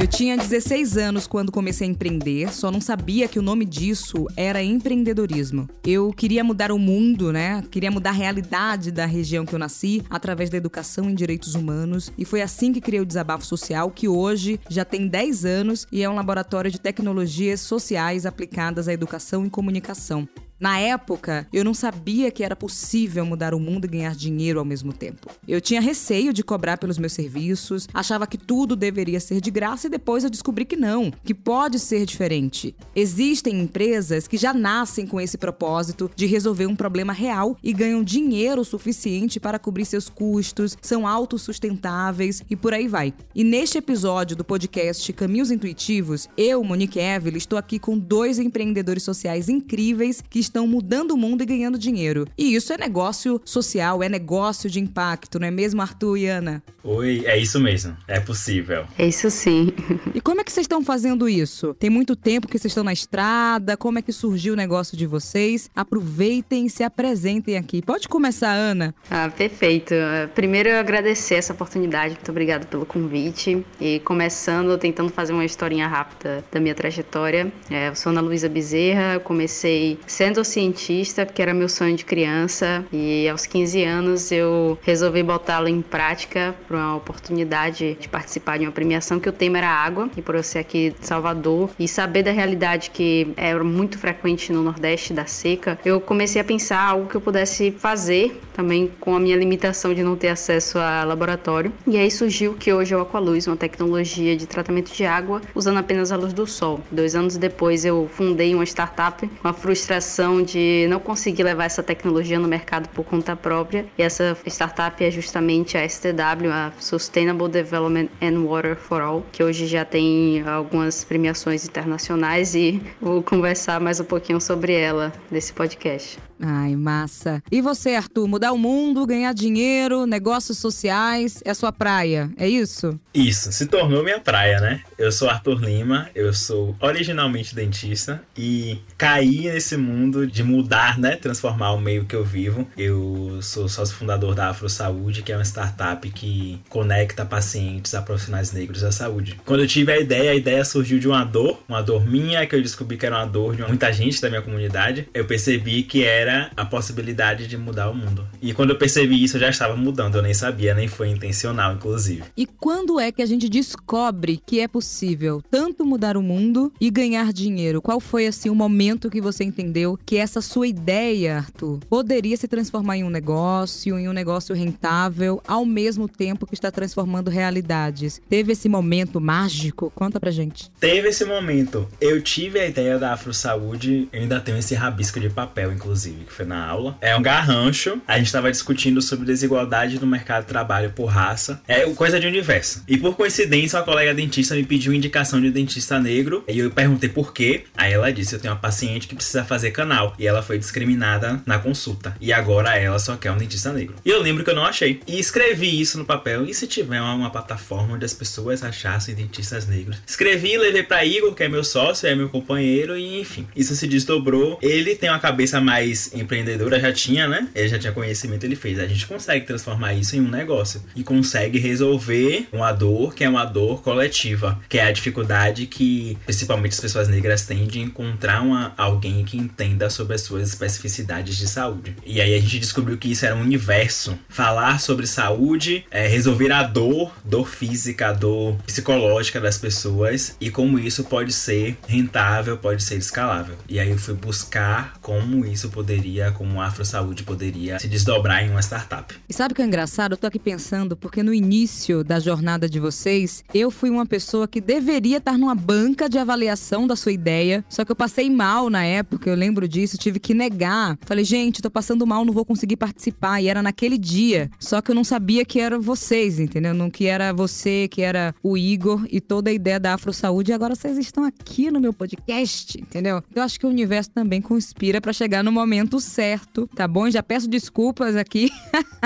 Eu tinha 16 anos quando comecei a empreender, só não sabia que o nome disso era empreendedorismo. Eu queria mudar o mundo, né? Queria mudar a realidade da região que eu nasci através da educação em direitos humanos e foi assim que criei o Desabafo Social, que hoje já tem 10 anos e é um laboratório de tecnologias sociais aplicadas à educação e comunicação. Na época, eu não sabia que era possível mudar o mundo e ganhar dinheiro ao mesmo tempo. Eu tinha receio de cobrar pelos meus serviços, achava que tudo deveria ser de graça e depois eu descobri que não, que pode ser diferente. Existem empresas que já nascem com esse propósito de resolver um problema real e ganham dinheiro suficiente para cobrir seus custos, são autossustentáveis e por aí vai. E neste episódio do podcast Caminhos Intuitivos, eu, Monique Evelyn, estou aqui com dois empreendedores sociais incríveis que estão mudando o mundo e ganhando dinheiro. E isso é negócio social, é negócio de impacto, não é mesmo, Arthur e Ana? Oi, é isso mesmo. É possível. É isso sim. E como é que vocês estão fazendo isso? Tem muito tempo que vocês estão na estrada? Como é que surgiu o negócio de vocês? Aproveitem e se apresentem aqui. Pode começar, Ana. Ah, perfeito. Primeiro eu agradecer essa oportunidade. Muito obrigada pelo convite. E começando, tentando fazer uma historinha rápida da minha trajetória. É, eu sou Ana Luísa Bezerra, comecei sendo sou cientista, que era meu sonho de criança, e aos 15 anos eu resolvi botá-lo em prática para uma oportunidade de participar de uma premiação que o tema era água, e por eu ser aqui de Salvador e saber da realidade que era muito frequente no Nordeste da seca, eu comecei a pensar algo que eu pudesse fazer também com a minha limitação de não ter acesso a laboratório. E aí surgiu que hoje é o Aqualuz, uma tecnologia de tratamento de água usando apenas a luz do sol. Dois anos depois eu fundei uma startup com a frustração de não conseguir levar essa tecnologia no mercado por conta própria. E essa startup é justamente a STW, a Sustainable Development and Water for All, que hoje já tem algumas premiações internacionais e vou conversar mais um pouquinho sobre ela nesse podcast. Ai, massa. E você, Arthur, mudar o mundo, ganhar dinheiro, negócios sociais, é sua praia, é isso? Isso, se tornou minha praia, né? Eu sou Arthur Lima, eu sou originalmente dentista e caí nesse mundo de mudar, né? Transformar o meio que eu vivo. Eu sou sócio fundador da Afro Saúde, que é uma startup que conecta pacientes a profissionais negros da saúde. Quando eu tive a ideia, a ideia surgiu de uma dor, uma dor minha, que eu descobri que era uma dor de muita gente da minha comunidade. Eu percebi que era era a possibilidade de mudar o mundo. E quando eu percebi isso, eu já estava mudando, eu nem sabia, nem foi intencional, inclusive. E quando é que a gente descobre que é possível tanto mudar o mundo e ganhar dinheiro? Qual foi assim o momento que você entendeu que essa sua ideia, Arthur, poderia se transformar em um negócio, em um negócio rentável, ao mesmo tempo que está transformando realidades? Teve esse momento mágico? Conta pra gente. Teve esse momento. Eu tive a ideia da Afro Saúde, eu ainda tenho esse rabisco de papel, inclusive que foi na aula. É um garrancho. A gente estava discutindo sobre desigualdade no mercado de trabalho por raça. É coisa de universo. E por coincidência, uma colega dentista me pediu indicação de dentista negro. E eu perguntei por quê. Aí ela disse: Eu tenho uma paciente que precisa fazer canal. E ela foi discriminada na consulta. E agora ela só quer um dentista negro. E eu lembro que eu não achei. E escrevi isso no papel. E se tiver uma, uma plataforma onde as pessoas achassem dentistas negros? Escrevi e levei para Igor, que é meu sócio, é meu companheiro. E enfim, isso se desdobrou. Ele tem uma cabeça mais empreendedora já tinha, né? Ele já tinha conhecimento, ele fez. A gente consegue transformar isso em um negócio e consegue resolver uma dor que é uma dor coletiva, que é a dificuldade que principalmente as pessoas negras têm de encontrar uma, alguém que entenda sobre as suas especificidades de saúde. E aí a gente descobriu que isso era um universo. Falar sobre saúde, é, resolver a dor, dor física, dor psicológica das pessoas e como isso pode ser rentável, pode ser escalável. E aí eu fui buscar como isso poderia poderia, como a Afro Saúde poderia se desdobrar em uma startup. E sabe o que é engraçado? Eu tô aqui pensando, porque no início da jornada de vocês, eu fui uma pessoa que deveria estar numa banca de avaliação da sua ideia, só que eu passei mal na época, eu lembro disso, tive que negar. Falei, gente, tô passando mal, não vou conseguir participar. E era naquele dia. Só que eu não sabia que era vocês, entendeu? Não que era você, que era o Igor e toda a ideia da Afro Saúde. E agora vocês estão aqui no meu podcast, entendeu? Eu acho que o universo também conspira para chegar no momento momento certo, tá bom? Já peço desculpas aqui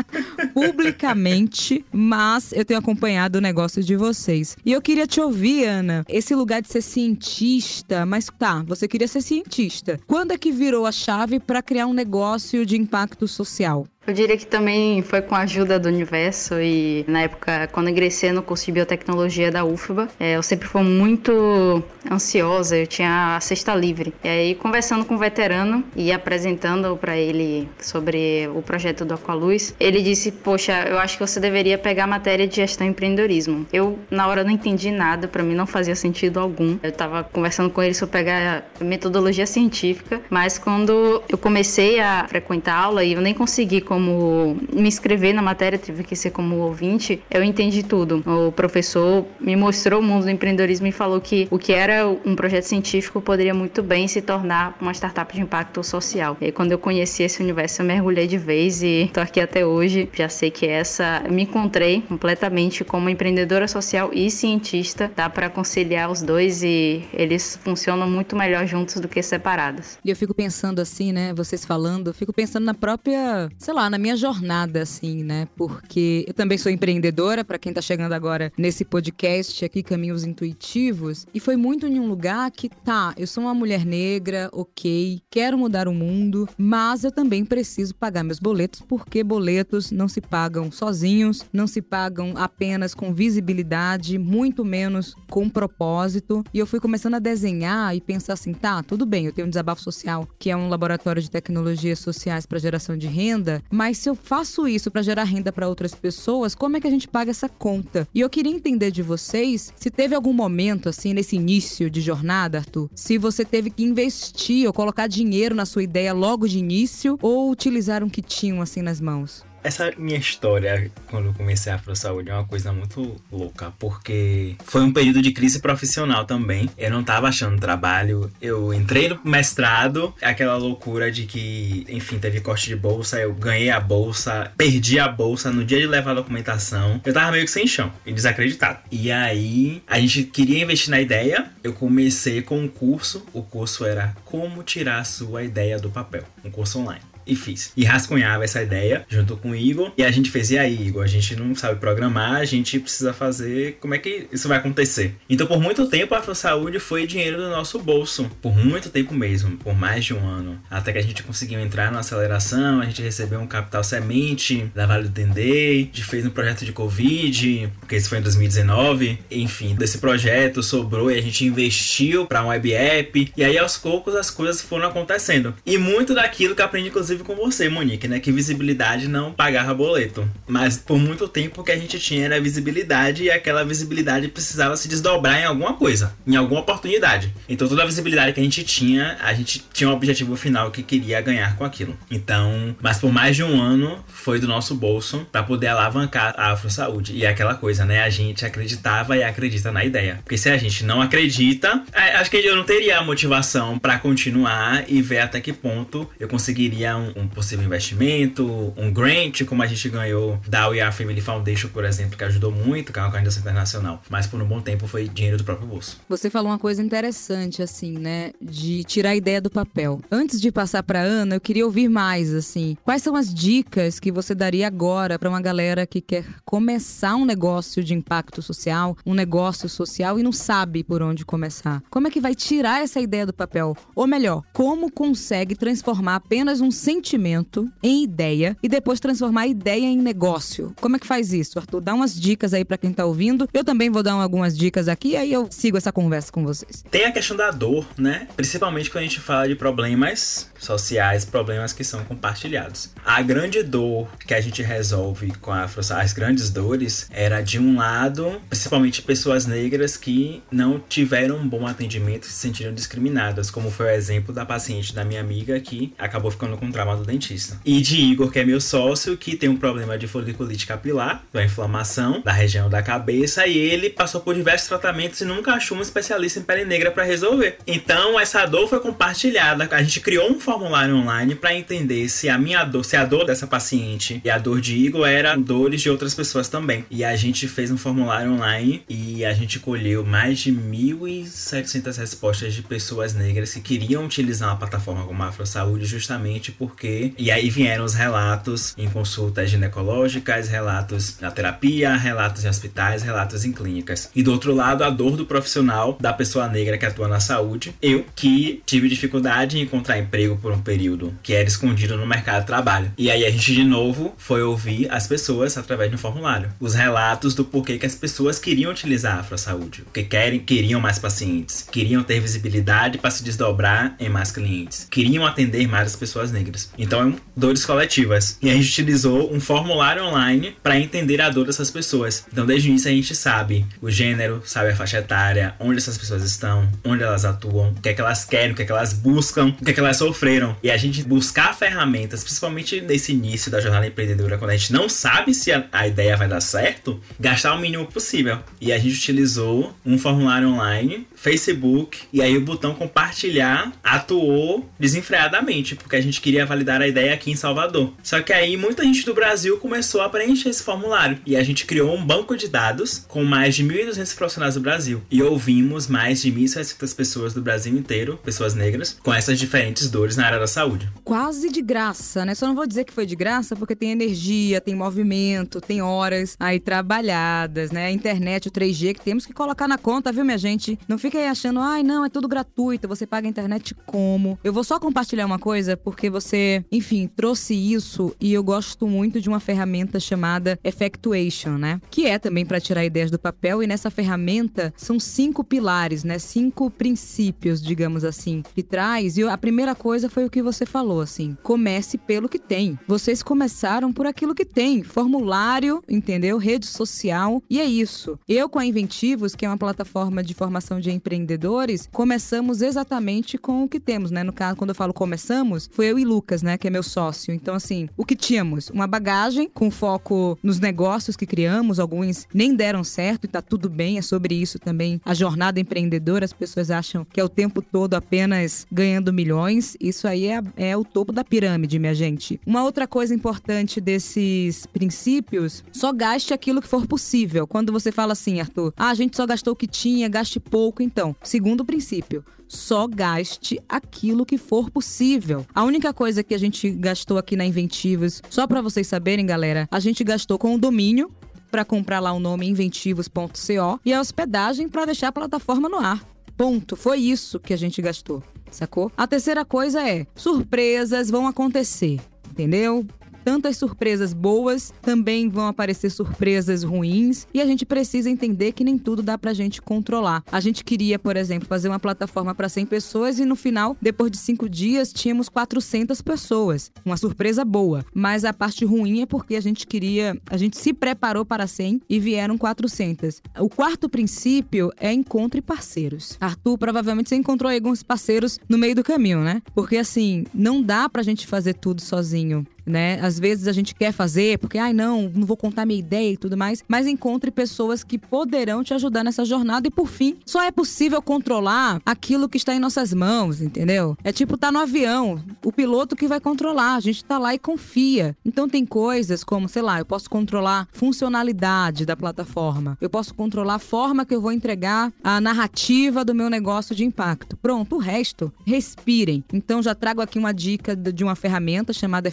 publicamente, mas eu tenho acompanhado o negócio de vocês. E eu queria te ouvir, Ana, esse lugar de ser cientista, mas tá, você queria ser cientista. Quando é que virou a chave para criar um negócio de impacto social? Eu diria que também foi com a ajuda do universo e na época, quando ingressei no curso de biotecnologia da UFBA, é, eu sempre fui muito ansiosa, eu tinha a sexta livre. E aí, conversando com o um veterano e apresentando para ele sobre o projeto do Aqualuz, ele disse: Poxa, eu acho que você deveria pegar a matéria de gestão e empreendedorismo. Eu, na hora, não entendi nada, para mim não fazia sentido algum. Eu tava conversando com ele sobre pegar metodologia científica, mas quando eu comecei a frequentar aula e eu nem consegui como me inscrever na matéria, tive que ser como ouvinte, eu entendi tudo. O professor me mostrou o mundo do empreendedorismo e falou que o que era um projeto científico poderia muito bem se tornar uma startup de impacto social. E quando eu conheci esse universo, eu mergulhei de vez e tô aqui até hoje. Já sei que essa me encontrei completamente como empreendedora social e cientista. Dá para conciliar os dois e eles funcionam muito melhor juntos do que separados. E eu fico pensando assim, né, vocês falando, fico pensando na própria, sei lá, na minha jornada, assim, né? Porque eu também sou empreendedora, para quem tá chegando agora nesse podcast aqui, Caminhos Intuitivos, e foi muito em um lugar que, tá, eu sou uma mulher negra, ok, quero mudar o mundo, mas eu também preciso pagar meus boletos, porque boletos não se pagam sozinhos, não se pagam apenas com visibilidade, muito menos com propósito. E eu fui começando a desenhar e pensar assim, tá, tudo bem, eu tenho um desabafo social, que é um laboratório de tecnologias sociais para geração de renda, mas se eu faço isso para gerar renda para outras pessoas, como é que a gente paga essa conta? E eu queria entender de vocês se teve algum momento, assim, nesse início de jornada, Arthur, se você teve que investir ou colocar dinheiro na sua ideia logo de início ou utilizar um que tinham, assim, nas mãos. Essa minha história, quando eu comecei a Afro Saúde, é uma coisa muito louca, porque foi um período de crise profissional também. Eu não tava achando trabalho. Eu entrei no mestrado, aquela loucura de que, enfim, teve corte de bolsa, eu ganhei a bolsa, perdi a bolsa no dia de levar a documentação. Eu tava meio que sem chão e desacreditado. E aí, a gente queria investir na ideia. Eu comecei com um curso. O curso era Como Tirar Sua Ideia do Papel, um curso online e fiz. E rascunhava essa ideia junto com o Igor. E a gente fez, e aí, Igor, a gente não sabe programar, a gente precisa fazer. Como é que isso vai acontecer? Então, por muito tempo, a Afro Saúde foi dinheiro do nosso bolso. Por muito tempo mesmo, por mais de um ano. Até que a gente conseguiu entrar na aceleração, a gente recebeu um capital semente da Vale do Dendê, a gente fez um projeto de Covid, porque isso foi em 2019. Enfim, desse projeto sobrou e a gente investiu para um web app. E aí, aos poucos, as coisas foram acontecendo. E muito daquilo que aprendi, inclusive, inclusive com você, Monique, né? Que visibilidade não pagava boleto. Mas por muito tempo o que a gente tinha era visibilidade e aquela visibilidade precisava se desdobrar em alguma coisa, em alguma oportunidade. Então toda a visibilidade que a gente tinha, a gente tinha um objetivo final que queria ganhar com aquilo. Então, mas por mais de um ano foi do nosso bolso para poder alavancar a Afro Saúde. E é aquela coisa, né? A gente acreditava e acredita na ideia. Porque se a gente não acredita, é, acho que eu não teria a motivação para continuar e ver até que ponto eu conseguiria um, um, possível investimento, um grant, como a gente ganhou da We Are Family Foundation, por exemplo, que ajudou muito, que é uma organização internacional. Mas por um bom tempo foi dinheiro do próprio bolso. Você falou uma coisa interessante, assim, né? De tirar a ideia do papel. Antes de passar para Ana, eu queria ouvir mais, assim. Quais são as dicas que você daria agora para uma galera que quer começar um negócio de impacto social, um negócio social e não sabe por onde começar? Como é que vai tirar essa ideia do papel? Ou melhor, como consegue transformar apenas um sentimento em ideia e depois transformar a ideia em negócio. Como é que faz isso, Arthur? Dá umas dicas aí para quem tá ouvindo. Eu também vou dar algumas dicas aqui e aí eu sigo essa conversa com vocês. Tem a questão da dor, né? Principalmente quando a gente fala de problemas sociais, problemas que são compartilhados. A grande dor que a gente resolve com a Afro, as grandes dores, era de um lado, principalmente pessoas negras que não tiveram um bom atendimento e se sentiram discriminadas, como foi o exemplo da paciente da minha amiga que acabou ficando com trauma do dentista. E de Igor, que é meu sócio, que tem um problema de foliculite capilar, da inflamação da região da cabeça, e ele passou por diversos tratamentos e nunca achou um especialista em pele negra para resolver. Então, essa dor foi compartilhada. A gente criou um formulário online para entender se a minha dor, se a dor dessa paciente e a dor de Igor era dores de outras pessoas também. E a gente fez um formulário online e a gente colheu mais de 1.700 respostas de pessoas negras que queriam utilizar uma plataforma como a Afro Saúde justamente por porquê. E aí vieram os relatos em consultas ginecológicas, relatos na terapia, relatos em hospitais, relatos em clínicas. E do outro lado, a dor do profissional, da pessoa negra que atua na saúde. Eu, que tive dificuldade em encontrar emprego por um período que era escondido no mercado de trabalho. E aí a gente, de novo, foi ouvir as pessoas através de um formulário. Os relatos do porquê que as pessoas queriam utilizar a Afrosaúde. Porque querem, queriam mais pacientes, queriam ter visibilidade para se desdobrar em mais clientes, queriam atender mais as pessoas negras. Então, dores coletivas. E a gente utilizou um formulário online para entender a dor dessas pessoas. Então, desde o início, a gente sabe o gênero, sabe a faixa etária, onde essas pessoas estão, onde elas atuam, o que é que elas querem, o que é que elas buscam, o que é que elas sofreram. E a gente buscar ferramentas, principalmente nesse início da jornada empreendedora, quando a gente não sabe se a, a ideia vai dar certo, gastar o mínimo possível. E a gente utilizou um formulário online, Facebook, e aí o botão compartilhar atuou desenfreadamente, porque a gente queria validar a ideia aqui em Salvador. Só que aí muita gente do Brasil começou a preencher esse formulário e a gente criou um banco de dados com mais de 1.200 profissionais do Brasil e ouvimos mais de 1.700 pessoas do Brasil inteiro, pessoas negras, com essas diferentes dores na área da saúde. Quase de graça, né? Só não vou dizer que foi de graça porque tem energia, tem movimento, tem horas aí trabalhadas, né? A internet, o 3G que temos que colocar na conta, viu, minha gente? Não fica aí achando, ai, não, é tudo gratuito, você paga a internet como? Eu vou só compartilhar uma coisa porque você, enfim, trouxe isso e eu gosto muito de uma ferramenta chamada Effectuation, né? Que é também para tirar ideias do papel e nessa ferramenta são cinco pilares, né? Cinco princípios, digamos assim, que traz. E a primeira coisa foi o que você falou, assim: comece pelo que tem. Vocês começaram por aquilo que tem, formulário, entendeu? Rede social e é isso. Eu com a Inventivos, que é uma plataforma de formação de empreendedores, começamos exatamente com o que temos, né? No caso, quando eu falo começamos, foi eu e Lucas, né, que é meu sócio. Então assim, o que tínhamos? Uma bagagem com foco nos negócios que criamos, alguns nem deram certo e tá tudo bem, é sobre isso também. A jornada empreendedora, as pessoas acham que é o tempo todo apenas ganhando milhões. Isso aí é, é o topo da pirâmide, minha gente. Uma outra coisa importante desses princípios, só gaste aquilo que for possível. Quando você fala assim, Arthur, ah, a gente só gastou o que tinha, gaste pouco, então. Segundo princípio, só gaste aquilo que for possível. A única coisa que a gente gastou aqui na Inventivos, só para vocês saberem, galera, a gente gastou com o domínio para comprar lá o nome inventivos.co e a hospedagem para deixar a plataforma no ar. Ponto. Foi isso que a gente gastou, sacou? A terceira coisa é: surpresas vão acontecer, entendeu? Tantas surpresas boas, também vão aparecer surpresas ruins, e a gente precisa entender que nem tudo dá pra gente controlar. A gente queria, por exemplo, fazer uma plataforma para 100 pessoas e no final, depois de cinco dias, tínhamos 400 pessoas. Uma surpresa boa. Mas a parte ruim é porque a gente queria, a gente se preparou para 100 e vieram 400. O quarto princípio é encontre parceiros. Arthur, provavelmente você encontrou alguns parceiros no meio do caminho, né? Porque assim, não dá pra gente fazer tudo sozinho né? Às vezes a gente quer fazer porque, ai, não, não vou contar minha ideia e tudo mais, mas encontre pessoas que poderão te ajudar nessa jornada e, por fim, só é possível controlar aquilo que está em nossas mãos, entendeu? É tipo tá no avião, o piloto que vai controlar, a gente tá lá e confia. Então tem coisas como, sei lá, eu posso controlar funcionalidade da plataforma, eu posso controlar a forma que eu vou entregar a narrativa do meu negócio de impacto. Pronto, o resto, respirem. Então já trago aqui uma dica de uma ferramenta chamada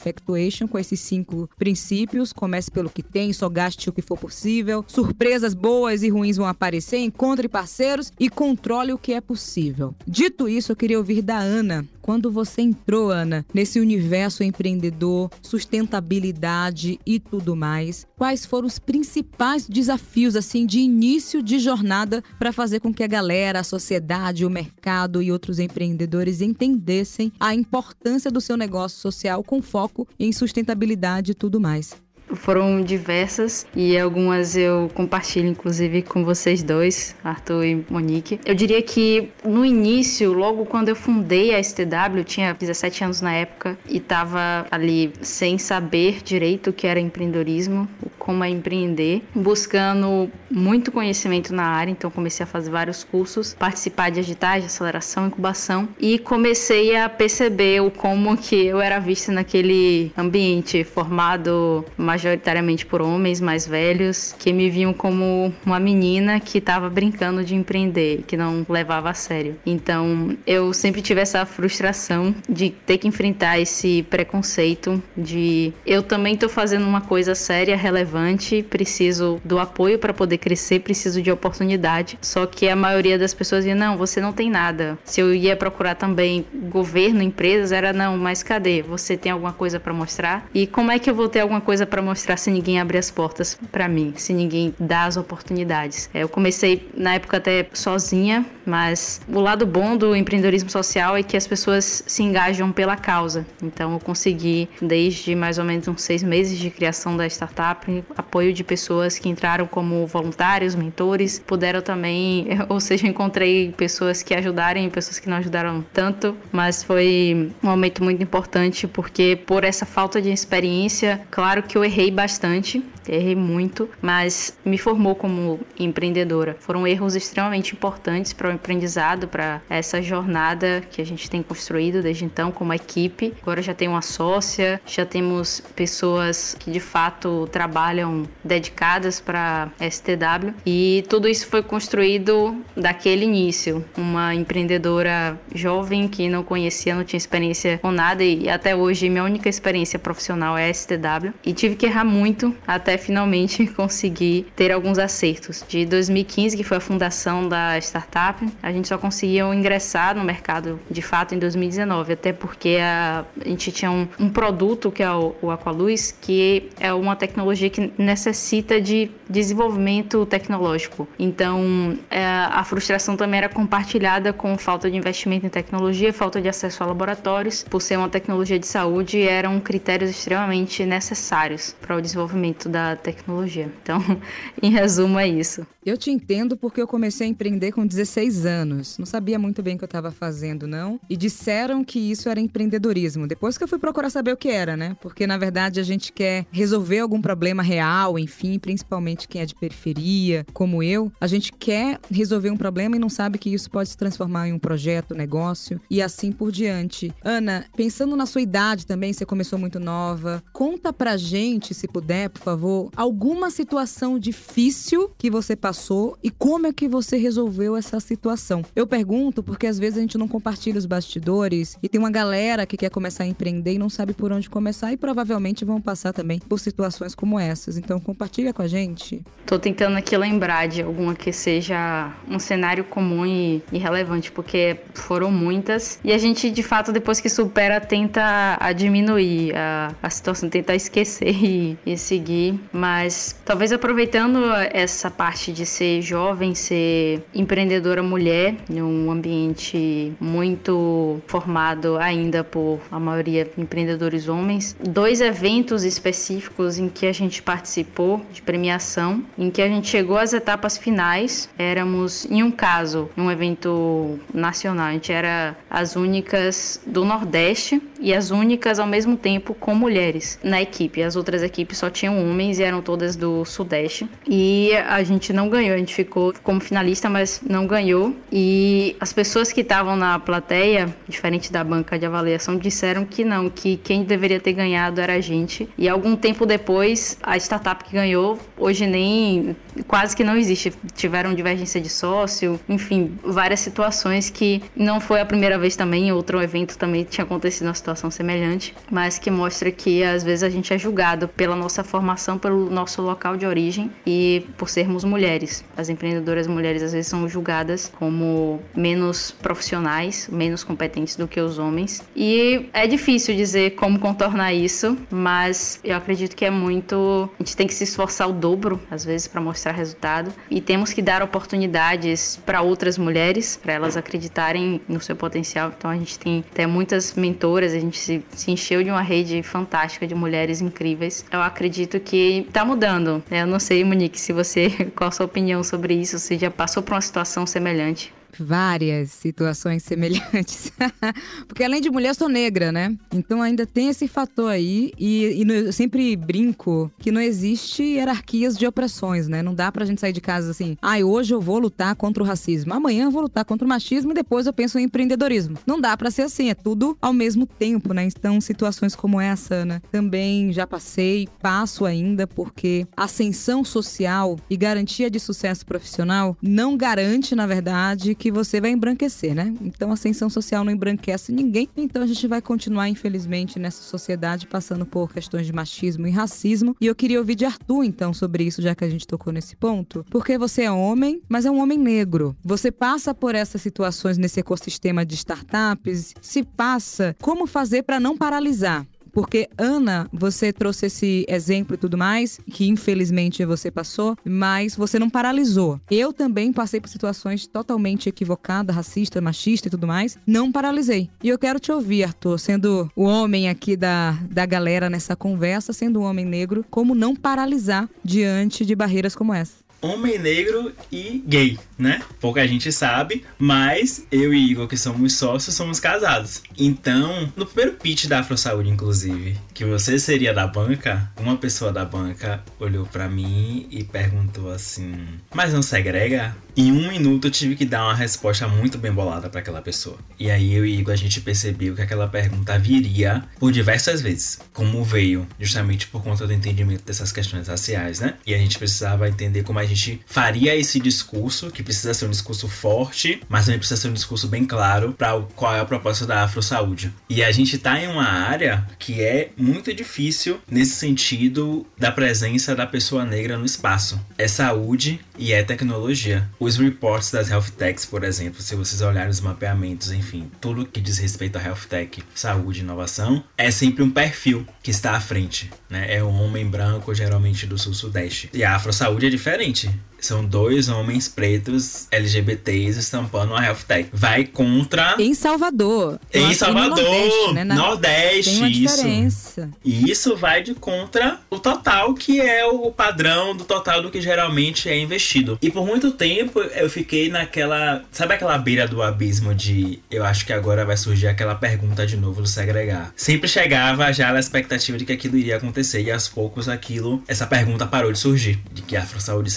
Com esses cinco princípios. Comece pelo que tem, só gaste o que for possível. Surpresas boas e ruins vão aparecer, encontre parceiros e controle o que é possível. Dito isso, eu queria ouvir da Ana. Quando você entrou, Ana, nesse universo empreendedor, sustentabilidade e tudo mais, quais foram os principais desafios assim de início de jornada para fazer com que a galera, a sociedade, o mercado e outros empreendedores entendessem a importância do seu negócio social com foco em sustentabilidade e tudo mais? Foram diversas e algumas eu compartilho inclusive com vocês dois, Arthur e Monique. Eu diria que no início, logo quando eu fundei a STW, eu tinha 17 anos na época e estava ali sem saber direito o que era empreendedorismo, como é empreender, buscando muito conhecimento na área, então comecei a fazer vários cursos, participar de agitais, de aceleração, incubação e comecei a perceber o como que eu era vista naquele ambiente formado majoritariamente por homens mais velhos, que me viam como uma menina que estava brincando de empreender, que não levava a sério. Então, eu sempre tive essa frustração de ter que enfrentar esse preconceito de eu também estou fazendo uma coisa séria, relevante, preciso do apoio para poder crescer, preciso de oportunidade. Só que a maioria das pessoas dizia: "Não, você não tem nada". Se eu ia procurar também governo, empresas, era não, mas cadê? Você tem alguma coisa para mostrar? E como é que eu vou ter alguma coisa para mostrar se ninguém abrir as portas para mim, se ninguém dá as oportunidades? É, eu comecei na época até sozinha, mas o lado bom do empreendedorismo social é que as pessoas se engajam pela causa. Então eu consegui, desde mais ou menos uns seis meses de criação da startup, apoio de pessoas que entraram como voluntários, mentores, puderam também, ou seja, encontrei pessoas que ajudaram e pessoas que não ajudaram tanto, mas foi um momento muito importante porque por essa falta de experiência, claro que eu errei bastante, errei muito, mas me formou como empreendedora. Foram erros extremamente importantes para o aprendizado, para essa jornada que a gente tem construído desde então como equipe. Agora já tem uma sócia, já temos pessoas que de fato trabalham dedicadas para STW e tudo isso foi construído daquele início. Uma empreendedora jovem que não conhecia, não tinha experiência com nada e até hoje minha única experiência profissional é STW e tive que errar muito até finalmente conseguir ter alguns acertos. De 2015, que foi a fundação da startup, a gente só conseguiu ingressar no mercado de fato em 2019, até porque a, a gente tinha um, um, produto que é o, o Aqualuz, que é uma tecnologia que necessita de desenvolvimento tecnológico. Então, é, a frustração também era compartilhada com falta de investimento em tecnologia, falta de acesso a laboratórios, por ser uma tecnologia de saúde, eram critérios extremamente necessários para o desenvolvimento da tecnologia. Então, em resumo, é isso. Eu te entendo porque eu comecei a empreender com 16 anos. Não sabia muito bem o que eu estava fazendo, não. E disseram que isso era empreendedorismo. Depois que eu fui procurar saber o que era, né? Porque na verdade a gente quer resolver algum problema real, enfim, principalmente quem é de periferia, como eu. A gente quer resolver um problema e não sabe que isso pode se transformar em um projeto, negócio e assim por diante. Ana, pensando na sua idade também, você começou muito nova. Conta pra gente, se puder, por favor, alguma situação difícil que você passou e como é que você resolveu essa situação. Eu pergunto porque às vezes a gente não compartilha os bastidores e tem uma galera que quer começar a empreender e não sabe por onde começar e provavelmente vão passar também por situações como essas. Então compartilha com a gente. Tô tentando aqui lembrar de alguma que seja um cenário comum e, e relevante, porque foram muitas. E a gente, de fato, depois que supera, tenta a diminuir a, a situação, tentar esquecer e, e seguir. Mas talvez aproveitando essa parte de ser jovem, ser empreendedora mulher, em um ambiente muito formado ainda por a maioria empreendedores homens. Dois eventos específicos em que a gente participou de premiação, em que a gente chegou às etapas finais. Éramos, em um caso, um evento nacional, a gente era as únicas do Nordeste e as únicas ao mesmo tempo com mulheres na equipe. As outras equipes só tinham homens e eram todas do Sudeste. E a gente não ganhou, a gente ficou como finalista, mas não ganhou. E as pessoas que estavam na plateia, diferente da banca de avaliação, disseram que não, que quem deveria ter ganhado era a gente. E algum tempo depois, a startup que ganhou, hoje nem quase que não existe. Tiveram divergência de sócio, enfim, várias situações que não foi a primeira vez também, outro evento também tinha acontecido uma situação semelhante, mas que mostra que às vezes a gente é julgado pela nossa formação, pelo nosso local de origem e por sermos mulheres. As empreendedoras mulheres às vezes são julgadas como menos profissionais, menos competentes do que os homens. E é difícil dizer como contornar isso, mas eu acredito que é muito. A gente tem que se esforçar o dobro, às vezes, para mostrar resultado. E temos que dar oportunidades para outras mulheres, para elas acreditarem no seu potencial. Então a gente tem até muitas mentoras, a gente se, se encheu de uma rede fantástica de mulheres incríveis. Eu acredito que está mudando. Eu não sei, Monique, se você, qual a sua opinião sobre isso? Você já passou por uma situação semelhante? Várias situações semelhantes. Porque além de mulher, eu sou negra, né? Então ainda tem esse fator aí. E, e eu sempre brinco que não existe hierarquias de opressões, né? Não dá pra gente sair de casa assim, ah, hoje eu vou lutar contra o racismo, amanhã eu vou lutar contra o machismo e depois eu penso em empreendedorismo. Não dá para ser assim, é tudo ao mesmo tempo, né? Então, situações como essa, Ana, também já passei, passo ainda, porque ascensão social e garantia de sucesso profissional não garante, na verdade, que você vai embranquecer, né? Então, ascensão social não embranquece ninguém, então a gente vai continuar, infelizmente, nessa sociedade passando por questões de machismo e racismo. E eu queria ouvir de Arthur, então, sobre isso, já que a gente tocou nesse ponto, porque você é homem, mas é um homem negro. Você passa por essas situações nesse ecossistema de startups, se passa como fazer para não paralisar. Porque, Ana, você trouxe esse exemplo e tudo mais, que infelizmente você passou, mas você não paralisou. Eu também passei por situações totalmente equivocadas, racista, machista e tudo mais. Não paralisei. E eu quero te ouvir, Arthur, sendo o homem aqui da, da galera nessa conversa, sendo um homem negro, como não paralisar diante de barreiras como essa homem negro e gay, né? Pouca gente sabe, mas eu e Igor, que somos sócios, somos casados. Então, no primeiro pitch da Afro Saúde, inclusive, que você seria da banca, uma pessoa da banca olhou para mim e perguntou assim: Mas não segrega? Em um minuto eu tive que dar uma resposta muito bem bolada para aquela pessoa. E aí eu e Igor a gente percebeu que aquela pergunta viria por diversas vezes, como veio, justamente por conta do entendimento dessas questões raciais, né? E a gente precisava entender como a gente faria esse discurso, que precisa ser um discurso forte, mas também precisa ser um discurso bem claro para qual é a proposta da Afro Saúde. E a gente tá em uma área que é muito difícil nesse sentido da presença da pessoa negra no espaço. É saúde e é tecnologia. Os reports das health techs, por exemplo, se vocês olharem os mapeamentos, enfim, tudo que diz respeito a health tech, saúde inovação, é sempre um perfil que está à frente, né? É um homem branco, geralmente do sul-sudeste. E a afro saúde é diferente. São dois homens pretos LGBTs estampando uma health tech. Vai contra. Em Salvador. Em Salvador. Nordeste, né? Na... Nordeste Tem uma isso. diferença. E isso vai de contra o total, que é o padrão do total do que geralmente é investido. E por muito tempo eu fiquei naquela. Sabe aquela beira do abismo de eu acho que agora vai surgir aquela pergunta de novo do segregar. Sempre chegava já na expectativa de que aquilo iria acontecer. E aos poucos aquilo, essa pergunta parou de surgir. De que a Saúde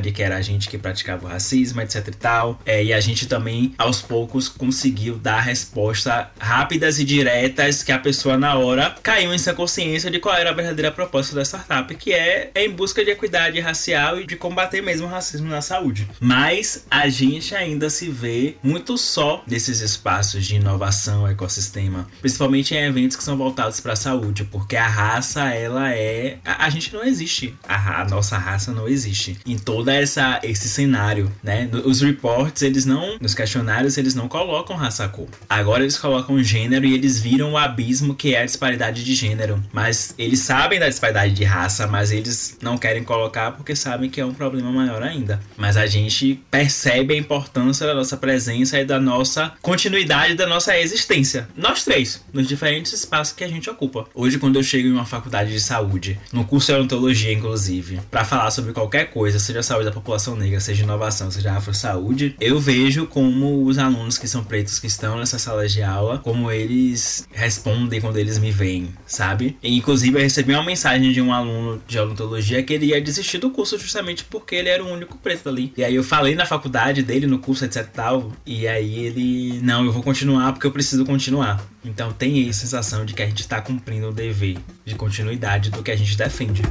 de que era a gente que praticava o racismo, etc e tal. É, e a gente também, aos poucos, conseguiu dar respostas rápidas e diretas que a pessoa, na hora, caiu em sua consciência de qual era a verdadeira proposta da startup, que é, é em busca de equidade racial e de combater mesmo o racismo na saúde. Mas a gente ainda se vê muito só nesses espaços de inovação, ecossistema, principalmente em eventos que são voltados para a saúde, porque a raça, ela é. A, a gente não existe. A, a nossa raça não existe. Então, todo essa, esse cenário, né? Os reports, eles não, nos questionários, eles não colocam raça cor. Agora eles colocam gênero e eles viram o abismo que é a disparidade de gênero. Mas eles sabem da disparidade de raça, mas eles não querem colocar porque sabem que é um problema maior ainda. Mas a gente percebe a importância da nossa presença e da nossa continuidade da nossa existência. Nós três, nos diferentes espaços que a gente ocupa. Hoje, quando eu chego em uma faculdade de saúde, no curso de odontologia, inclusive, para falar sobre qualquer coisa, seja seja a saúde da população negra, seja inovação, seja afro-saúde, eu vejo como os alunos que são pretos que estão nessa sala de aula, como eles respondem quando eles me veem, sabe? E, inclusive, eu recebi uma mensagem de um aluno de odontologia que ele ia desistir do curso justamente porque ele era o único preto ali. E aí eu falei na faculdade dele, no curso, etc tal, e aí ele, não, eu vou continuar porque eu preciso continuar. Então tem aí a sensação de que a gente está cumprindo o dever de continuidade do que a gente defende.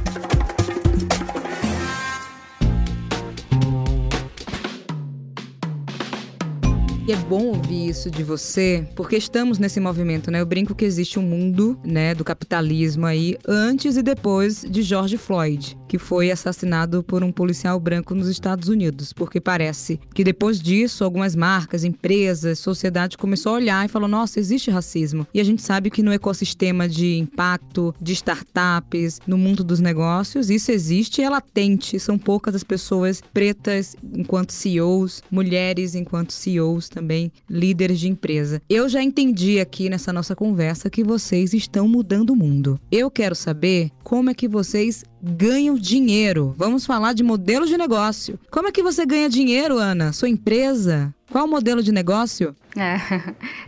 E é bom ouvir isso de você, porque estamos nesse movimento, né? Eu brinco que existe um mundo, né, do capitalismo aí antes e depois de George Floyd, que foi assassinado por um policial branco nos Estados Unidos, porque parece que depois disso algumas marcas, empresas, sociedade começou a olhar e falou: "Nossa, existe racismo". E a gente sabe que no ecossistema de impacto, de startups, no mundo dos negócios, isso existe e é latente. São poucas as pessoas pretas enquanto CEOs, mulheres enquanto CEOs também líderes de empresa. Eu já entendi aqui nessa nossa conversa que vocês estão mudando o mundo. Eu quero saber como é que vocês ganham dinheiro. Vamos falar de modelos de negócio. Como é que você ganha dinheiro, Ana? Sua empresa? Qual o modelo de negócio? É,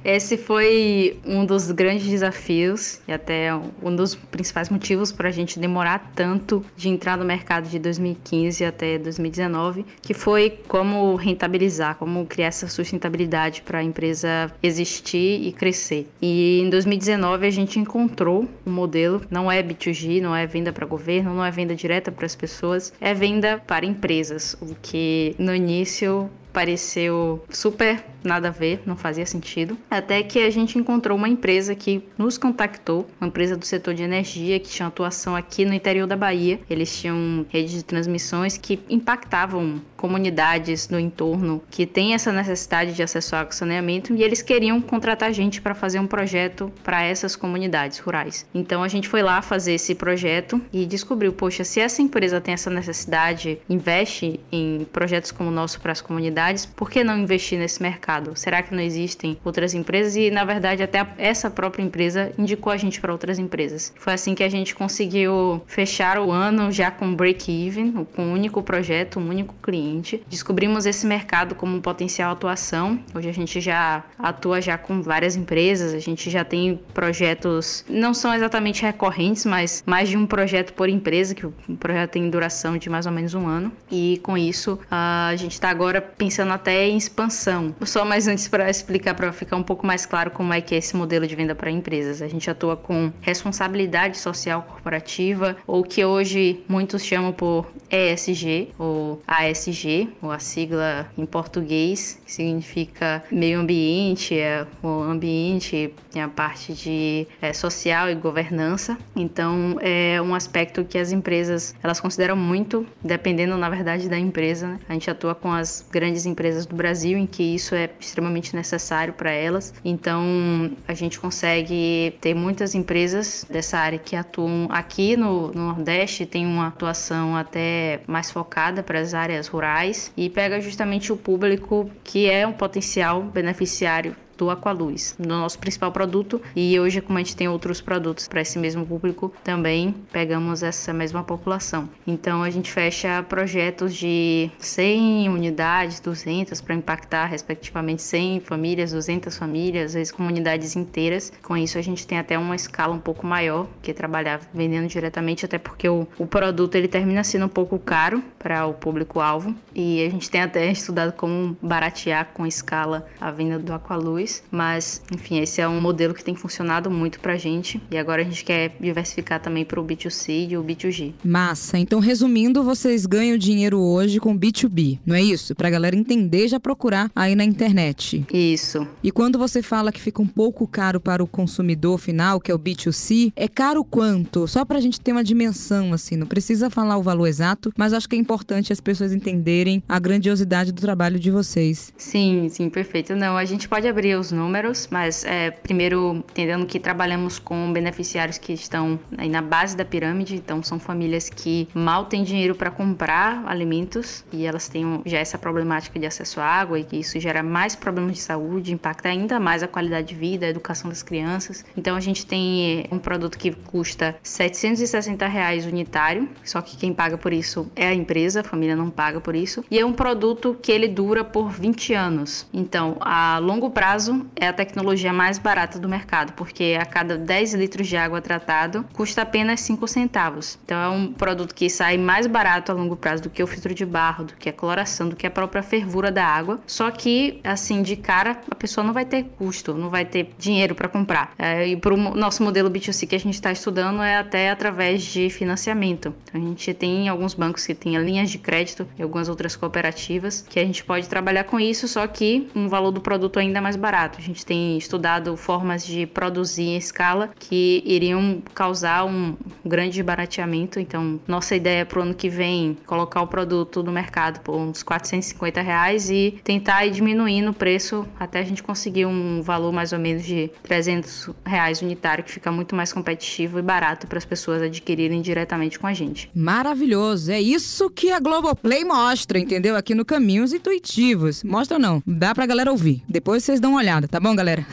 esse foi um dos grandes desafios e até um dos principais motivos para a gente demorar tanto de entrar no mercado de 2015 até 2019, que foi como rentabilizar, como criar essa sustentabilidade para a empresa existir e crescer. E em 2019 a gente encontrou um modelo, não é B2G, não é venda para governo, não é venda direta para as pessoas, é venda para empresas, o que no início pareceu super nada a ver, não fazia sentido. Até que a gente encontrou uma empresa que nos contactou, uma empresa do setor de energia que tinha atuação aqui no interior da Bahia. Eles tinham redes de transmissões que impactavam comunidades no entorno que têm essa necessidade de acesso ao saneamento e eles queriam contratar gente para fazer um projeto para essas comunidades rurais. Então a gente foi lá fazer esse projeto e descobriu, poxa, se essa empresa tem essa necessidade, investe em projetos como o nosso para as comunidades, por que não investir nesse mercado? Será que não existem outras empresas? E na verdade até essa própria empresa indicou a gente para outras empresas. Foi assim que a gente conseguiu fechar o ano já com break-even, com um único projeto, um único cliente cliente. Descobrimos esse mercado como um potencial atuação. Hoje a gente já atua já com várias empresas, a gente já tem projetos, não são exatamente recorrentes, mas mais de um projeto por empresa, que o projeto tem duração de mais ou menos um ano. E com isso, a gente está agora pensando até em expansão. Só mais antes para explicar, para ficar um pouco mais claro como é que é esse modelo de venda para empresas. A gente atua com responsabilidade social corporativa, ou que hoje muitos chamam por ESG ou ASG ou a sigla em português, que significa meio ambiente, é, o ambiente é a parte de é, social e governança. Então, é um aspecto que as empresas elas consideram muito, dependendo, na verdade, da empresa. Né? A gente atua com as grandes empresas do Brasil, em que isso é extremamente necessário para elas. Então, a gente consegue ter muitas empresas dessa área que atuam aqui no, no Nordeste, tem uma atuação até mais focada para as áreas rurais e pega justamente o público que é um potencial beneficiário do Aqualuz, no nosso principal produto. E hoje, como a gente tem outros produtos para esse mesmo público, também pegamos essa mesma população. Então, a gente fecha projetos de 100 unidades, 200 para impactar, respectivamente, 100 famílias, 200 famílias, às vezes comunidades inteiras. Com isso, a gente tem até uma escala um pouco maior que trabalhar vendendo diretamente, até porque o, o produto ele termina sendo um pouco caro para o público-alvo. E a gente tem até estudado como baratear com escala a venda do Aqualuz mas enfim, esse é um modelo que tem funcionado muito pra gente e agora a gente quer diversificar também pro B2C e o B2G. Massa. Então, resumindo, vocês ganham dinheiro hoje com B2B, não é isso? Pra galera entender, já procurar aí na internet. Isso. E quando você fala que fica um pouco caro para o consumidor final, que é o B2C, é caro quanto? Só pra gente ter uma dimensão assim, não precisa falar o valor exato, mas acho que é importante as pessoas entenderem a grandiosidade do trabalho de vocês. Sim, sim, perfeito. Não, a gente pode abrir os números, mas é, primeiro entendendo que trabalhamos com beneficiários que estão aí na base da pirâmide, então são famílias que mal têm dinheiro para comprar alimentos e elas têm já essa problemática de acesso à água e que isso gera mais problemas de saúde, impacta ainda mais a qualidade de vida, a educação das crianças. Então a gente tem um produto que custa 760 reais unitário, só que quem paga por isso é a empresa, a família não paga por isso, e é um produto que ele dura por 20 anos. Então, a longo prazo caso, é a tecnologia mais barata do mercado, porque a cada 10 litros de água tratado custa apenas 5 centavos. Então é um produto que sai mais barato a longo prazo do que o filtro de barro, do que a coloração, do que a própria fervura da água. Só que, assim, de cara, a pessoa não vai ter custo, não vai ter dinheiro para comprar. É, e para o nosso modelo B2C que a gente está estudando é até através de financiamento. Então a gente tem alguns bancos que têm linhas de crédito e algumas outras cooperativas que a gente pode trabalhar com isso, só que um valor do produto ainda mais barato barato. A gente tem estudado formas de produzir em escala que iriam causar um grande barateamento. Então, nossa ideia para o ano que vem colocar o produto no mercado por uns 450 reais e tentar ir diminuindo o preço até a gente conseguir um valor mais ou menos de 300 reais unitário, que fica muito mais competitivo e barato para as pessoas adquirirem diretamente com a gente. Maravilhoso! É isso que a Globoplay mostra, entendeu? Aqui no Caminhos Intuitivos. Mostra não, dá para a galera ouvir. Depois vocês dão uma olhada, tá bom, galera?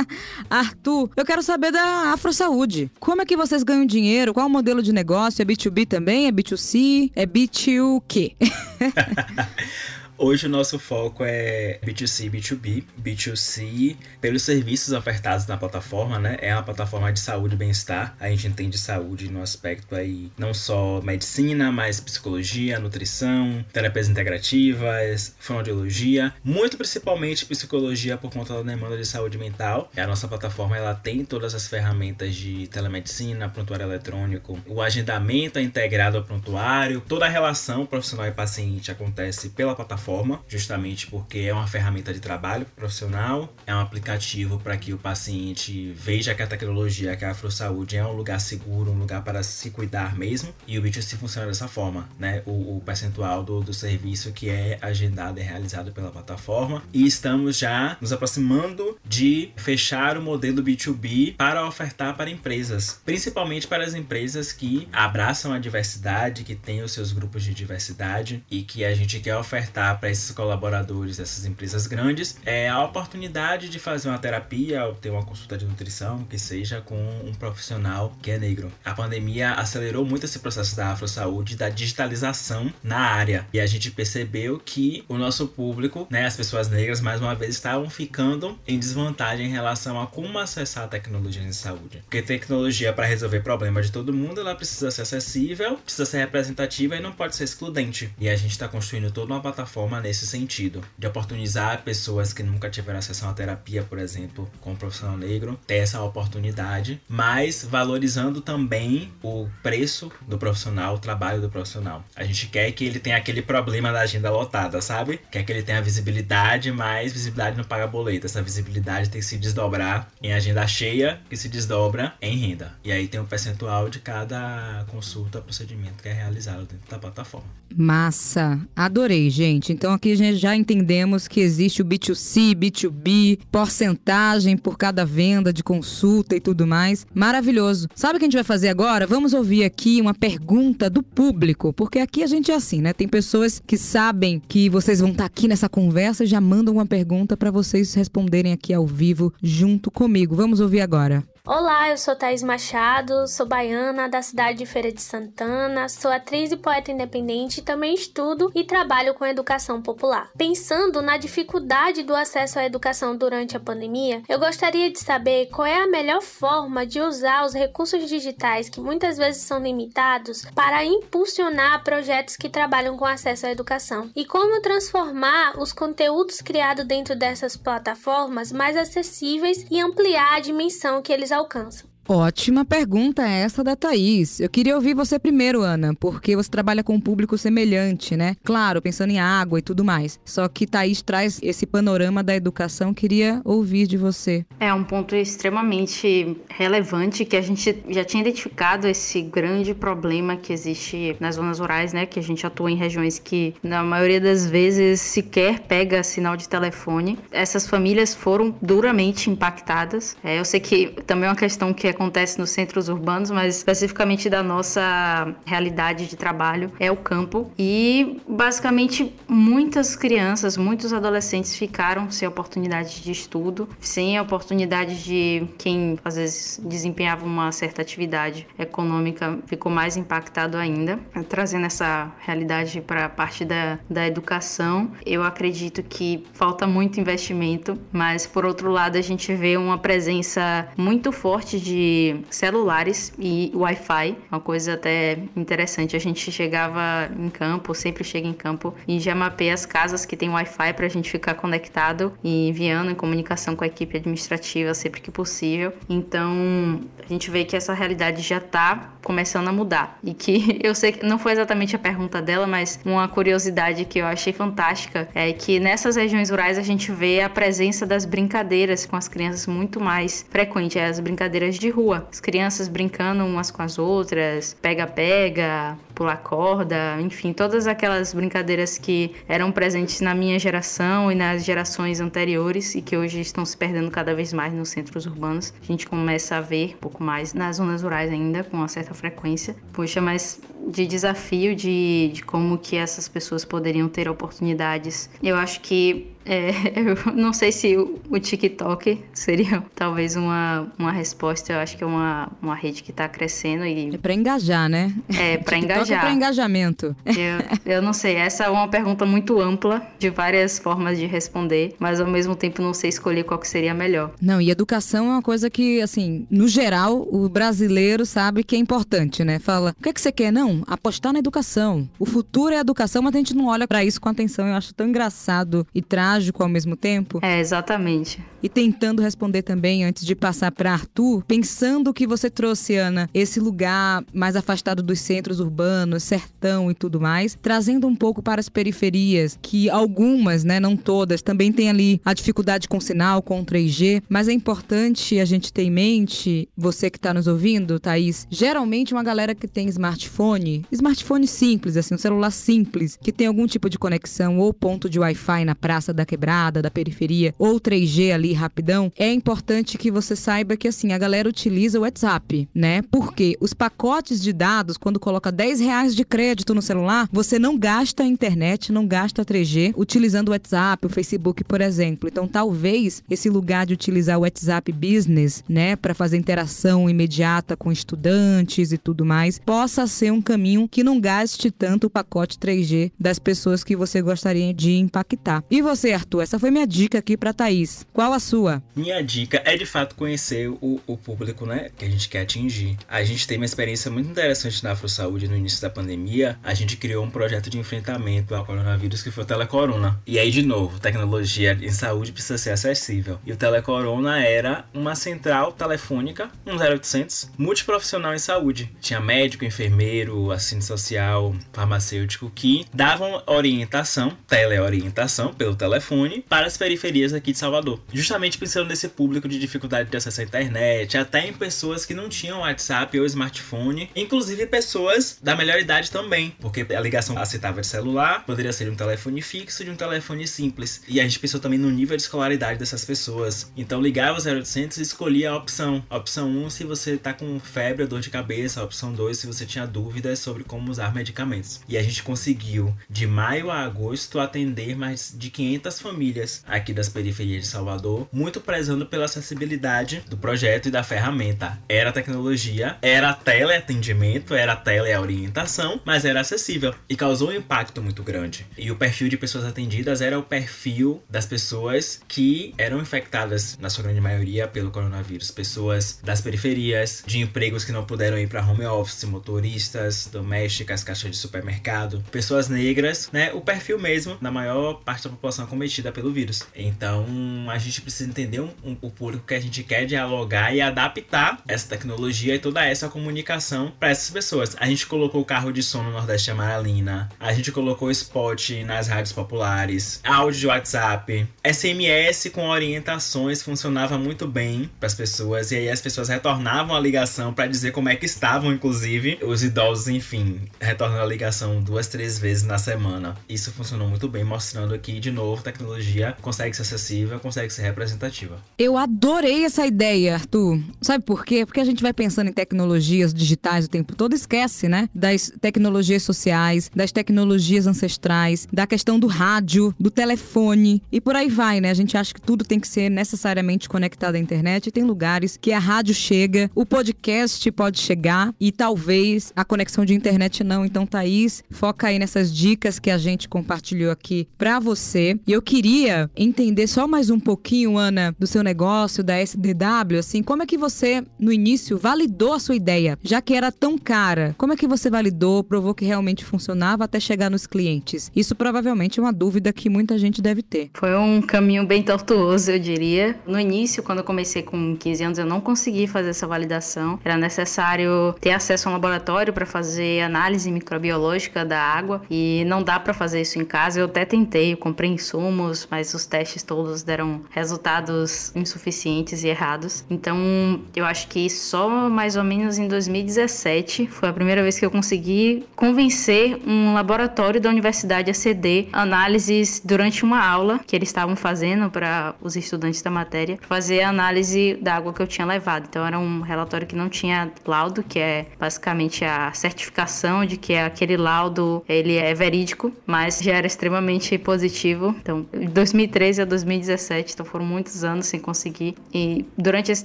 Arthur, eu quero saber da Afro Saúde. Como é que vocês ganham dinheiro? Qual o modelo de negócio? É B2B também? É B2C? É B2 quê? Hoje o nosso foco é B2C, B2B. B2C, pelos serviços ofertados na plataforma, né? É uma plataforma de saúde e bem-estar. A gente entende saúde no aspecto aí não só medicina, mas psicologia, nutrição, terapias integrativas, fonoaudiologia, muito principalmente psicologia por conta da demanda de saúde mental. A nossa plataforma ela tem todas as ferramentas de telemedicina, prontuário eletrônico, o agendamento é integrado ao prontuário, toda a relação profissional e paciente acontece pela plataforma plataforma, justamente porque é uma ferramenta de trabalho profissional, é um aplicativo para que o paciente veja que a tecnologia, que a Afro Saúde é um lugar seguro, um lugar para se cuidar mesmo, e o B2C funciona dessa forma, né? O, o percentual do, do serviço que é agendado e realizado pela plataforma, e estamos já nos aproximando de fechar o modelo B2B para ofertar para empresas, principalmente para as empresas que abraçam a diversidade, que têm os seus grupos de diversidade e que a gente quer ofertar para esses colaboradores dessas empresas grandes é a oportunidade de fazer uma terapia ou ter uma consulta de nutrição que seja com um profissional que é negro. A pandemia acelerou muito esse processo da afro-saúde, da digitalização na área. E a gente percebeu que o nosso público, né, as pessoas negras, mais uma vez estavam ficando em desvantagem em relação a como acessar a tecnologia de saúde. Porque tecnologia para resolver problemas de todo mundo, ela precisa ser acessível, precisa ser representativa e não pode ser excludente. E a gente está construindo toda uma plataforma forma nesse sentido, de oportunizar pessoas que nunca tiveram acesso a uma terapia, por exemplo, com um profissional negro, ter essa oportunidade, mas valorizando também o preço do profissional, o trabalho do profissional. A gente quer que ele tenha aquele problema da agenda lotada, sabe? Quer que ele tenha visibilidade, mas visibilidade não paga boleto. Essa visibilidade tem que se desdobrar em agenda cheia, que se desdobra em renda. E aí tem um percentual de cada consulta, procedimento que é realizado dentro da plataforma. Massa! Adorei, gente. Então aqui a gente já entendemos que existe o B2C, B2B, porcentagem por cada venda de consulta e tudo mais. Maravilhoso. Sabe o que a gente vai fazer agora? Vamos ouvir aqui uma pergunta do público, porque aqui a gente é assim, né? Tem pessoas que sabem que vocês vão estar aqui nessa conversa e já mandam uma pergunta para vocês responderem aqui ao vivo junto comigo. Vamos ouvir agora. Olá, eu sou Thaís Machado, sou baiana da cidade de Feira de Santana, sou atriz e poeta independente, também estudo e trabalho com educação popular. Pensando na dificuldade do acesso à educação durante a pandemia, eu gostaria de saber qual é a melhor forma de usar os recursos digitais que muitas vezes são limitados para impulsionar projetos que trabalham com acesso à educação e como transformar os conteúdos criados dentro dessas plataformas mais acessíveis e ampliar a dimensão que eles alcançam. Ótima pergunta essa da Thaís. Eu queria ouvir você primeiro, Ana, porque você trabalha com um público semelhante, né? Claro, pensando em água e tudo mais. Só que Thaís traz esse panorama da educação, queria ouvir de você. É um ponto extremamente relevante que a gente já tinha identificado esse grande problema que existe nas zonas rurais, né? Que a gente atua em regiões que, na maioria das vezes, sequer pega sinal de telefone. Essas famílias foram duramente impactadas. É, eu sei que também é uma questão que acontece nos centros urbanos, mas especificamente da nossa realidade de trabalho é o campo. E basicamente muitas crianças, muitos adolescentes ficaram sem oportunidade de estudo, sem a oportunidade de quem às vezes desempenhava uma certa atividade econômica ficou mais impactado ainda. Trazendo essa realidade para a parte da, da educação, eu acredito que falta muito investimento, mas por outro lado a gente vê uma presença muito forte de celulares e Wi-Fi, uma coisa até interessante. A gente chegava em campo, sempre chega em campo e já mapeia as casas que tem Wi-Fi para a gente ficar conectado e enviando em comunicação com a equipe administrativa sempre que possível. Então a gente vê que essa realidade já está começando a mudar e que eu sei que não foi exatamente a pergunta dela, mas uma curiosidade que eu achei fantástica é que nessas regiões rurais a gente vê a presença das brincadeiras com as crianças muito mais frequente, é as brincadeiras de rua, as crianças brincando umas com as outras, pega-pega, pular corda, enfim, todas aquelas brincadeiras que eram presentes na minha geração e nas gerações anteriores e que hoje estão se perdendo cada vez mais nos centros urbanos. A gente começa a ver um pouco mais nas zonas rurais ainda, com uma certa frequência. Poxa, mas de desafio de, de como que essas pessoas poderiam ter oportunidades. Eu acho que é, eu não sei se o, o, TikTok seria talvez uma, uma resposta. Eu acho que é uma, uma rede que está crescendo e. É para engajar, né? É, para engajar. É para engajamento. Eu, eu não sei. Essa é uma pergunta muito ampla, de várias formas de responder, mas ao mesmo tempo não sei escolher qual que seria melhor. Não, e educação é uma coisa que, assim, no geral, o brasileiro sabe que é importante, né? Fala, o que, é que você quer? Não, apostar na educação. O futuro é a educação, mas a gente não olha para isso com atenção. Eu acho tão engraçado e trágico trágico ao mesmo tempo. É, exatamente. E tentando responder também, antes de passar para Arthur, pensando que você trouxe, Ana, esse lugar mais afastado dos centros urbanos, sertão e tudo mais, trazendo um pouco para as periferias, que algumas, né, não todas, também tem ali a dificuldade com sinal, com 3G, mas é importante a gente ter em mente, você que está nos ouvindo, Thaís, geralmente uma galera que tem smartphone, smartphone simples, assim, um celular simples, que tem algum tipo de conexão ou ponto de Wi-Fi na praça da da quebrada, da periferia, ou 3G ali rapidão, é importante que você saiba que assim, a galera utiliza o WhatsApp, né? Porque os pacotes de dados, quando coloca 10 reais de crédito no celular, você não gasta a internet, não gasta 3G utilizando o WhatsApp, o Facebook, por exemplo. Então, talvez esse lugar de utilizar o WhatsApp Business, né, para fazer interação imediata com estudantes e tudo mais, possa ser um caminho que não gaste tanto o pacote 3G das pessoas que você gostaria de impactar. E você, Arthur, essa foi minha dica aqui para Thaís. Qual a sua? Minha dica é de fato conhecer o, o público, né, que a gente quer atingir. A gente tem uma experiência muito interessante na Afro Saúde no início da pandemia. A gente criou um projeto de enfrentamento ao coronavírus que foi o Telecorona. E aí, de novo, tecnologia em saúde precisa ser acessível. E o Telecorona era uma central telefônica, um 0800, multiprofissional em saúde. Tinha médico, enfermeiro, assistente social, farmacêutico que davam orientação, teleorientação pelo telefone telefone para as periferias aqui de Salvador. Justamente pensando nesse público de dificuldade de acesso à internet, até em pessoas que não tinham WhatsApp ou smartphone, inclusive pessoas da melhor idade também, porque a ligação aceitava de celular, poderia ser de um telefone fixo de um telefone simples. E a gente pensou também no nível de escolaridade dessas pessoas. Então ligava o 0800 e escolhia a opção. Opção 1 se você tá com febre ou dor de cabeça, opção 2 se você tinha dúvidas sobre como usar medicamentos. E a gente conseguiu de maio a agosto atender mais de 500 500 famílias aqui das periferias de Salvador, muito prezando pela acessibilidade do projeto e da ferramenta. Era tecnologia, era teleatendimento, era teleorientação, mas era acessível e causou um impacto muito grande. E o perfil de pessoas atendidas era o perfil das pessoas que eram infectadas, na sua grande maioria, pelo coronavírus. Pessoas das periferias, de empregos que não puderam ir para home office, motoristas, domésticas, caixas de supermercado, pessoas negras, né? O perfil mesmo, na maior parte da população acometida pelo vírus. Então a gente precisa entender um, um, o público que a gente quer dialogar e adaptar essa tecnologia e toda essa comunicação para essas pessoas. A gente colocou o carro de som no Nordeste Amaralina, a gente colocou spot nas rádios populares, áudio de WhatsApp, SMS com orientações funcionava muito bem para as pessoas e aí as pessoas retornavam a ligação para dizer como é que estavam, inclusive os idosos, enfim, retornando a ligação duas, três vezes na semana. Isso funcionou muito bem, mostrando aqui de novo tecnologia consegue ser acessível, consegue ser representativa. Eu adorei essa ideia, Arthur. Sabe por quê? Porque a gente vai pensando em tecnologias digitais o tempo todo, esquece, né? Das tecnologias sociais, das tecnologias ancestrais, da questão do rádio, do telefone e por aí vai, né? A gente acha que tudo tem que ser necessariamente conectado à internet e tem lugares que a rádio chega, o podcast pode chegar e talvez a conexão de internet não. Então, Thaís, foca aí nessas dicas que a gente compartilhou aqui para você. E eu queria entender só mais um pouquinho, Ana, do seu negócio, da SDW, assim, como é que você, no início, validou a sua ideia? Já que era tão cara, como é que você validou, provou que realmente funcionava até chegar nos clientes? Isso provavelmente é uma dúvida que muita gente deve ter. Foi um caminho bem tortuoso, eu diria. No início, quando eu comecei com 15 anos, eu não consegui fazer essa validação. Era necessário ter acesso a um laboratório para fazer análise microbiológica da água e não dá para fazer isso em casa. Eu até tentei, eu comprei insumos, mas os testes todos deram resultados insuficientes e errados. Então, eu acho que só mais ou menos em 2017 foi a primeira vez que eu consegui convencer um laboratório da universidade a ceder análises durante uma aula que eles estavam fazendo para os estudantes da matéria, fazer a análise da água que eu tinha levado. Então era um relatório que não tinha laudo, que é basicamente a certificação de que aquele laudo ele é verídico, mas já era extremamente positivo. Então, de 2013 a 2017, então foram muitos anos sem conseguir. E durante esse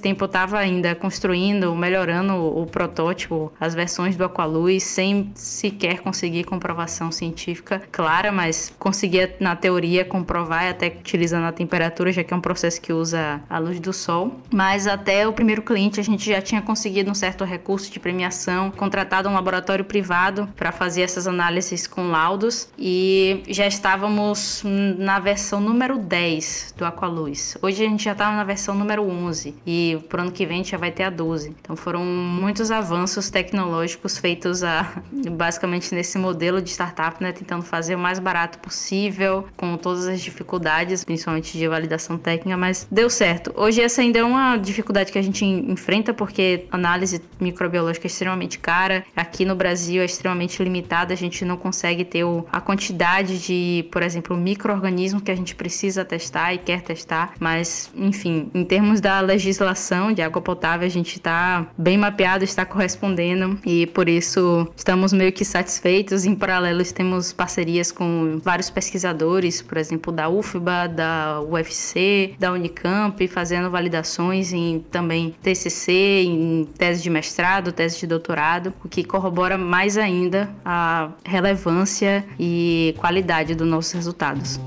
tempo eu estava ainda construindo, melhorando o protótipo, as versões do Aqualuz, sem sequer conseguir comprovação científica clara, mas conseguia na teoria comprovar, até utilizando a temperatura, já que é um processo que usa a luz do sol. Mas até o primeiro cliente a gente já tinha conseguido um certo recurso de premiação, contratado um laboratório privado para fazer essas análises com laudos e já estávamos na versão número 10 do Aqualuz. Hoje a gente já está na versão número 11 e pro ano que vem a gente já vai ter a 12. Então foram muitos avanços tecnológicos feitos a, basicamente nesse modelo de startup, né, tentando fazer o mais barato possível, com todas as dificuldades, principalmente de validação técnica, mas deu certo. Hoje essa ainda é uma dificuldade que a gente enfrenta porque análise microbiológica é extremamente cara. Aqui no Brasil é extremamente limitada, a gente não consegue ter a quantidade de, por exemplo, microorganismos que a gente precisa testar e quer testar, mas enfim, em termos da legislação de água potável, a gente está bem mapeado, está correspondendo e por isso estamos meio que satisfeitos. Em paralelo, temos parcerias com vários pesquisadores, por exemplo, da UFBA, da UFC, da Unicamp, fazendo validações em também TCC, em tese de mestrado, tese de doutorado, o que corrobora mais ainda a relevância e qualidade dos nossos resultados.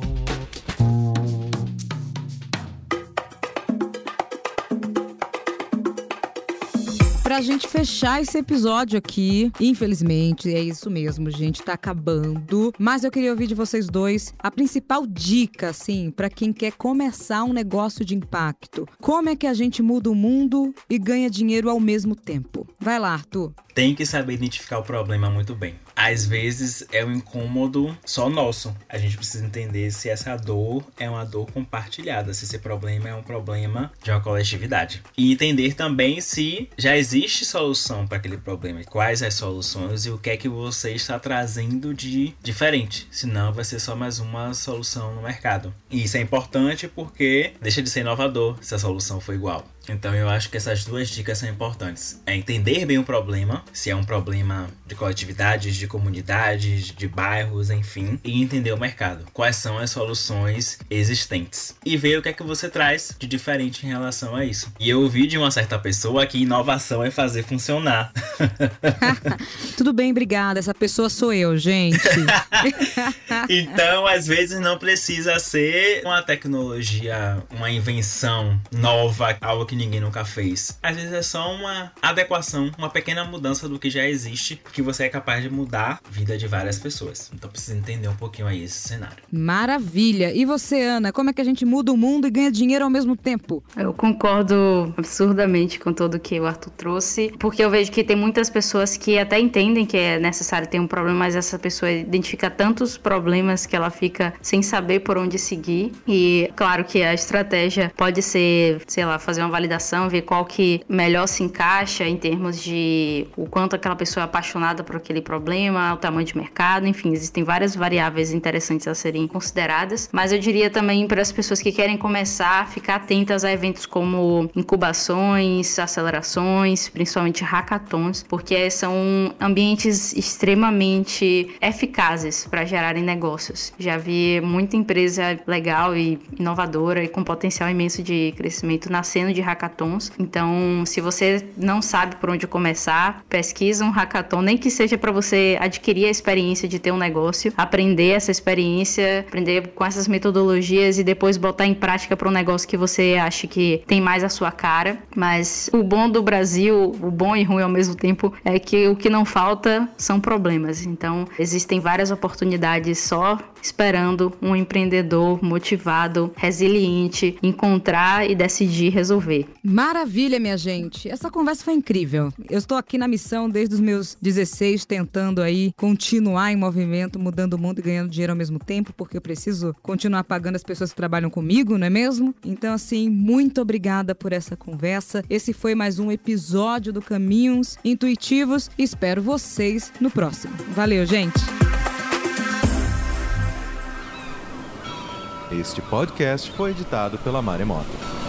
Pra gente fechar esse episódio aqui, infelizmente, é isso mesmo, gente, tá acabando. Mas eu queria ouvir de vocês dois a principal dica, assim, para quem quer começar um negócio de impacto. Como é que a gente muda o mundo e ganha dinheiro ao mesmo tempo? Vai lá, Arthur. Tem que saber identificar o problema muito bem às vezes é um incômodo só nosso. A gente precisa entender se essa dor é uma dor compartilhada, se esse problema é um problema de uma coletividade. E entender também se já existe solução para aquele problema, quais as soluções e o que é que você está trazendo de diferente. Senão vai ser só mais uma solução no mercado. E isso é importante porque deixa de ser inovador se a solução for igual. Então eu acho que essas duas dicas são importantes. É entender bem o problema, se é um problema de coletividades, de comunidades, de bairros, enfim, e entender o mercado. Quais são as soluções existentes. E ver o que é que você traz de diferente em relação a isso. E eu ouvi de uma certa pessoa que inovação é fazer funcionar. Tudo bem, obrigada. Essa pessoa sou eu, gente. então, às vezes não precisa ser uma tecnologia, uma invenção nova, algo que que ninguém nunca fez. Às vezes é só uma adequação, uma pequena mudança do que já existe, que você é capaz de mudar a vida de várias pessoas. Então precisa entender um pouquinho aí esse cenário. Maravilha! E você, Ana, como é que a gente muda o mundo e ganha dinheiro ao mesmo tempo? Eu concordo absurdamente com tudo que o Arthur trouxe, porque eu vejo que tem muitas pessoas que até entendem que é necessário ter um problema, mas essa pessoa identifica tantos problemas que ela fica sem saber por onde seguir. E claro que a estratégia pode ser, sei lá, fazer uma validação, ver qual que melhor se encaixa em termos de o quanto aquela pessoa é apaixonada por aquele problema, o tamanho de mercado, enfim, existem várias variáveis interessantes a serem consideradas. Mas eu diria também para as pessoas que querem começar, ficar atentas a eventos como incubações, acelerações, principalmente hackathons, porque são ambientes extremamente eficazes para gerarem negócios. Já vi muita empresa legal e inovadora e com potencial imenso de crescimento nascendo de hackathons. Então, se você não sabe por onde começar, pesquisa um hackathon, nem que seja para você adquirir a experiência de ter um negócio, aprender essa experiência, aprender com essas metodologias e depois botar em prática para um negócio que você acha que tem mais a sua cara. Mas o bom do Brasil, o bom e ruim ao mesmo tempo, é que o que não falta são problemas. Então, existem várias oportunidades só esperando um empreendedor motivado, resiliente, encontrar e decidir resolver. Maravilha, minha gente. Essa conversa foi incrível. Eu estou aqui na missão desde os meus 16, tentando aí continuar em movimento, mudando o mundo e ganhando dinheiro ao mesmo tempo, porque eu preciso continuar pagando as pessoas que trabalham comigo, não é mesmo? Então, assim, muito obrigada por essa conversa. Esse foi mais um episódio do Caminhos Intuitivos. Espero vocês no próximo. Valeu, gente! Este podcast foi editado pela Maremoto.